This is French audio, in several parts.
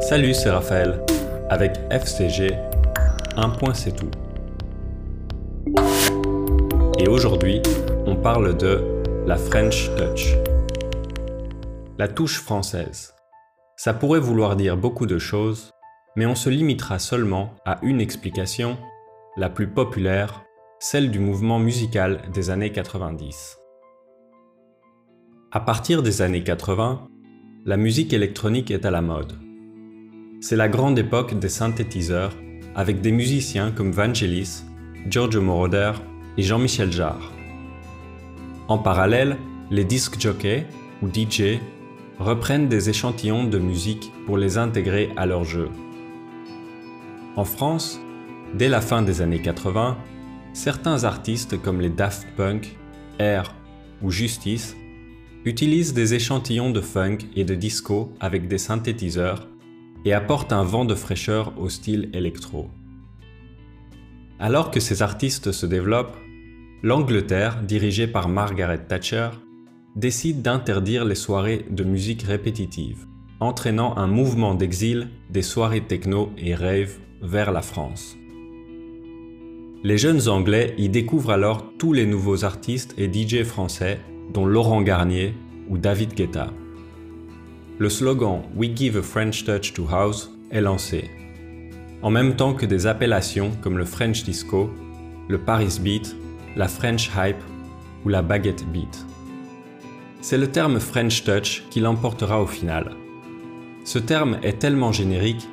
Salut, c'est Raphaël. Avec FCG, un point c'est tout. Et aujourd'hui, on parle de la French Touch. La touche française. Ça pourrait vouloir dire beaucoup de choses, mais on se limitera seulement à une explication, la plus populaire, celle du mouvement musical des années 90. À partir des années 80, la musique électronique est à la mode. C'est la grande époque des synthétiseurs avec des musiciens comme Vangelis, Giorgio Moroder et Jean-Michel Jarre. En parallèle, les disc jockeys ou DJ reprennent des échantillons de musique pour les intégrer à leur jeu. En France, dès la fin des années 80, certains artistes comme les Daft Punk, Air ou Justice utilisent des échantillons de funk et de disco avec des synthétiseurs et apportent un vent de fraîcheur au style électro. Alors que ces artistes se développent, l'Angleterre, dirigée par Margaret Thatcher, décide d'interdire les soirées de musique répétitive, entraînant un mouvement d'exil des soirées techno et rave vers la France. Les jeunes Anglais y découvrent alors tous les nouveaux artistes et DJ français, dont Laurent Garnier ou David Guetta. Le slogan We give a French touch to house est lancé, en même temps que des appellations comme le French disco, le Paris beat, la French hype ou la baguette beat. C'est le terme French touch qui l'emportera au final. Ce terme est tellement générique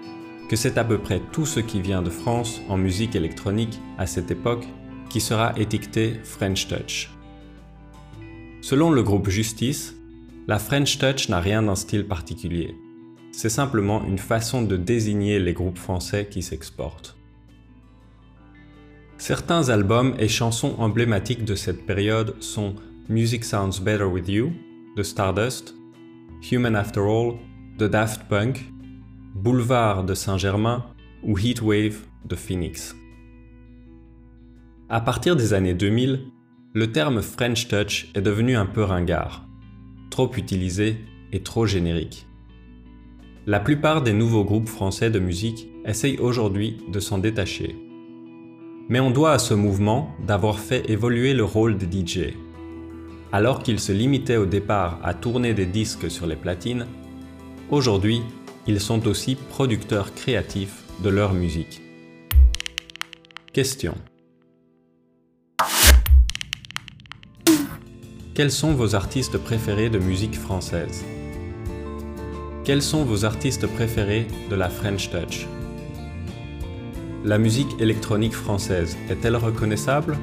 que c'est à peu près tout ce qui vient de France en musique électronique à cette époque qui sera étiqueté French Touch. Selon le groupe Justice, la French Touch n'a rien d'un style particulier. C'est simplement une façon de désigner les groupes français qui s'exportent. Certains albums et chansons emblématiques de cette période sont Music Sounds Better With You de Stardust, Human After All de Daft Punk Boulevard de Saint-Germain ou Heatwave de Phoenix. À partir des années 2000, le terme French Touch est devenu un peu ringard, trop utilisé et trop générique. La plupart des nouveaux groupes français de musique essayent aujourd'hui de s'en détacher. Mais on doit à ce mouvement d'avoir fait évoluer le rôle des DJ. Alors qu'ils se limitaient au départ à tourner des disques sur les platines, aujourd'hui ils sont aussi producteurs créatifs de leur musique. Question. Quels sont vos artistes préférés de musique française? Quels sont vos artistes préférés de la French Touch? La musique électronique française est-elle reconnaissable?